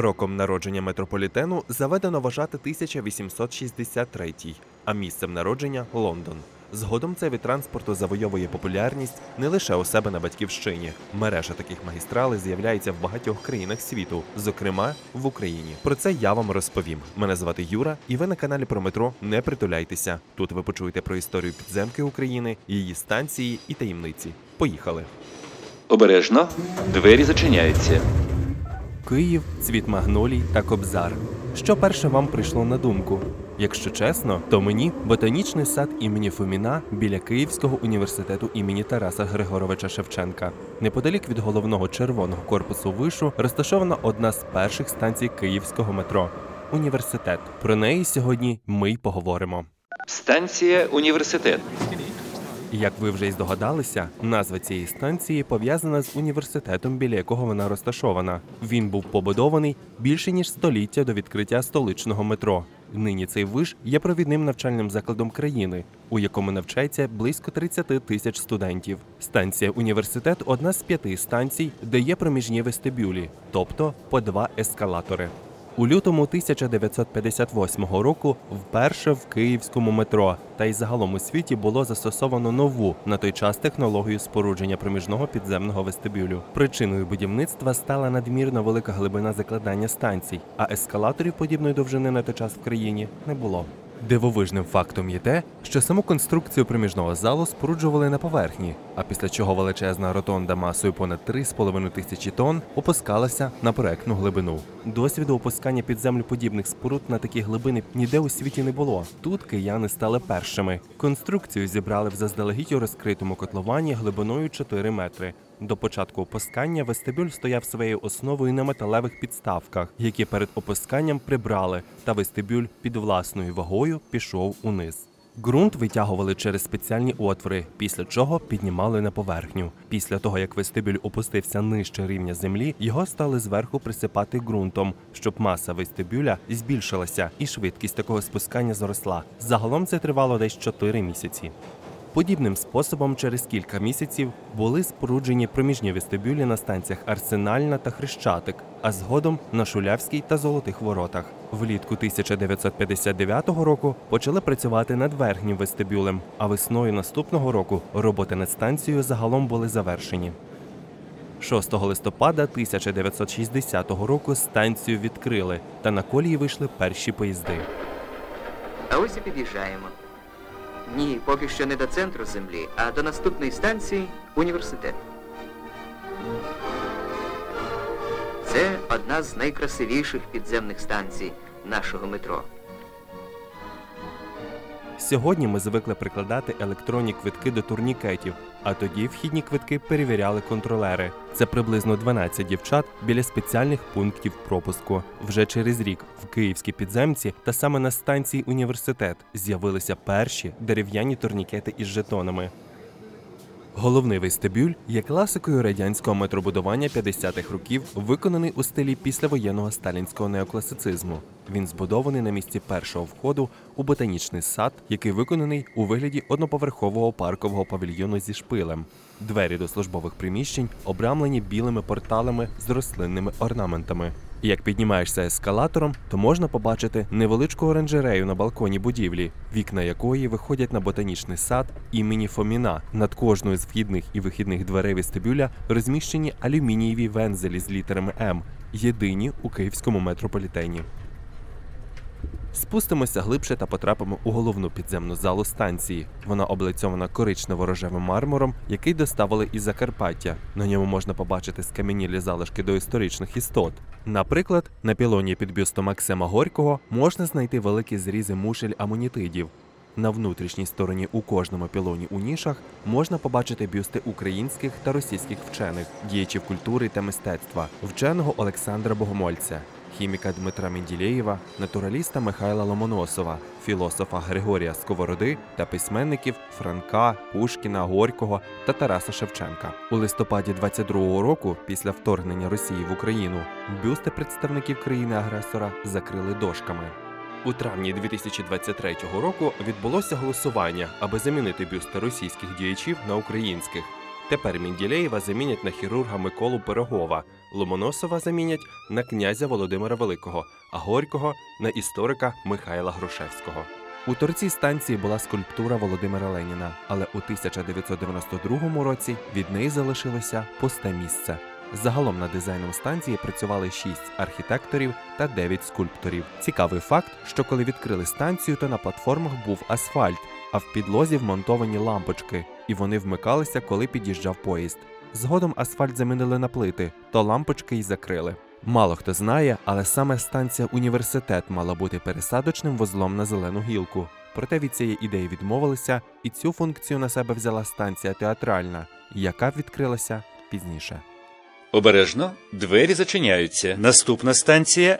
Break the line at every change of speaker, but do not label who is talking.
Роком народження метрополітену заведено вважати 1863, а місцем народження Лондон. Згодом цей від транспорту завойовує популярність не лише у себе на батьківщині. Мережа таких магістралей з'являється в багатьох країнах світу, зокрема в Україні. Про це я вам розповім. Мене звати Юра, і ви на каналі про метро не притуляйтеся. Тут ви почуєте про історію підземки України, її станції і таємниці. Поїхали!
Обережно, двері зачиняються.
Київ, цвіт магнолій та кобзар. Що перше вам прийшло на думку? Якщо чесно, то мені ботанічний сад імені Фоміна біля Київського університету імені Тараса Григоровича Шевченка. Неподалік від головного червоного корпусу вишу розташована одна з перших станцій київського метро університет. Про неї сьогодні ми й поговоримо.
Станція університет.
Як ви вже й здогадалися, назва цієї станції пов'язана з університетом, біля якого вона розташована. Він був побудований більше ніж століття до відкриття столичного метро. Нині цей виш є провідним навчальним закладом країни, у якому навчається близько 30 тисяч студентів. Станція університет одна з п'яти станцій, де є проміжні вестибюлі, тобто по два ескалатори. У лютому 1958 року вперше в київському метро та й загалом у світі було застосовано нову на той час технологію спорудження проміжного підземного вестибюлю. Причиною будівництва стала надмірно велика глибина закладання станцій, а ескалаторів подібної довжини на той час в країні не було. Дивовижним фактом є те, що саму конструкцію проміжного залу споруджували на поверхні, а після чого величезна ротонда масою понад 3,5 тисячі тонн опускалася на проектну глибину. Досвіду опускання під землю подібних споруд на такі глибини ніде у світі не було. Тут кияни стали першими. Конструкцію зібрали в заздалегідь у розкритому котловані глибиною 4 метри. До початку опускання вестибюль стояв своєю основою на металевих підставках, які перед опусканням прибрали, та вестибюль під власною вагою пішов униз. Ґрунт витягували через спеціальні отвори, після чого піднімали на поверхню. Після того, як вестибюль опустився нижче рівня землі, його стали зверху присипати ґрунтом, щоб маса вестибюля збільшилася і швидкість такого спускання зросла. Загалом це тривало десь 4 місяці. Подібним способом через кілька місяців були споруджені проміжні вестибюлі на станціях Арсенальна та Хрещатик, а згодом на Шулявській та Золотих Воротах. Влітку 1959 року почали працювати над верхнім вестибюлем, а весною наступного року роботи над станцією загалом були завершені. 6 листопада 1960 року станцію відкрили, та на колії вийшли перші поїзди.
А ось і під'їжджаємо. Ні, поки що не до центру землі, а до наступної станції університет. Це одна з найкрасивіших підземних станцій нашого метро.
Сьогодні ми звикли прикладати електронні квитки до турнікетів, а тоді вхідні квитки перевіряли контролери. Це приблизно 12 дівчат біля спеціальних пунктів пропуску. Вже через рік в київській підземці та саме на станції університет з'явилися перші дерев'яні турнікети із жетонами. Головний вестибюль є класикою радянського метробудування 50-х років, виконаний у стилі післявоєнного сталінського неокласицизму. Він збудований на місці першого входу у ботанічний сад, який виконаний у вигляді одноповерхового паркового павільйону зі шпилем. Двері до службових приміщень обрамлені білими порталами з рослинними орнаментами. Як піднімаєшся ескалатором, то можна побачити невеличку оранжерею на балконі будівлі, вікна якої виходять на ботанічний сад імені Фоміна. Над кожною з вхідних і вихідних дверей вестибюля розміщені алюмінієві вензелі з літерами М, єдині у київському метрополітені. Спустимося глибше та потрапимо у головну підземну залу станції. Вона облицьована коричнево-рожевим мармуром, який доставили із Закарпаття. На ньому можна побачити скам'янілі залишки доісторичних істот. Наприклад, на пілоні під бюстом Максима Горького можна знайти великі зрізи мушель амонітидів. На внутрішній стороні у кожному пілоні у нішах можна побачити бюсти українських та російських вчених, діячів культури та мистецтва, вченого Олександра Богомольця, хіміка Дмитра Менділєєва, натураліста Михайла Ломоносова, філософа Григорія Сковороди та письменників Франка, Пушкіна, Горького та Тараса Шевченка. У листопаді 22-го року, після вторгнення Росії в Україну, бюсти представників країни-агресора закрили дошками. У травні 2023 року відбулося голосування, аби замінити бюсти російських діячів на українських. Тепер Мінділеєва замінять на хірурга Миколу Пирогова, Ломоносова замінять на князя Володимира Великого, а Горького на історика Михайла Грушевського. У торці станції була скульптура Володимира Леніна, але у 1992 році від неї залишилося пусте місце. Загалом над дизайном станції працювали 6 архітекторів та 9 скульпторів. Цікавий факт, що коли відкрили станцію, то на платформах був асфальт, а в підлозі вмонтовані лампочки, і вони вмикалися, коли під'їжджав поїзд. Згодом асфальт замінили на плити, то лампочки й закрили. Мало хто знає, але саме станція університет мала бути пересадочним вузлом на зелену гілку. Проте від цієї ідеї відмовилися, і цю функцію на себе взяла станція театральна, яка відкрилася пізніше.
Обережно, двері зачиняються.
Наступна станція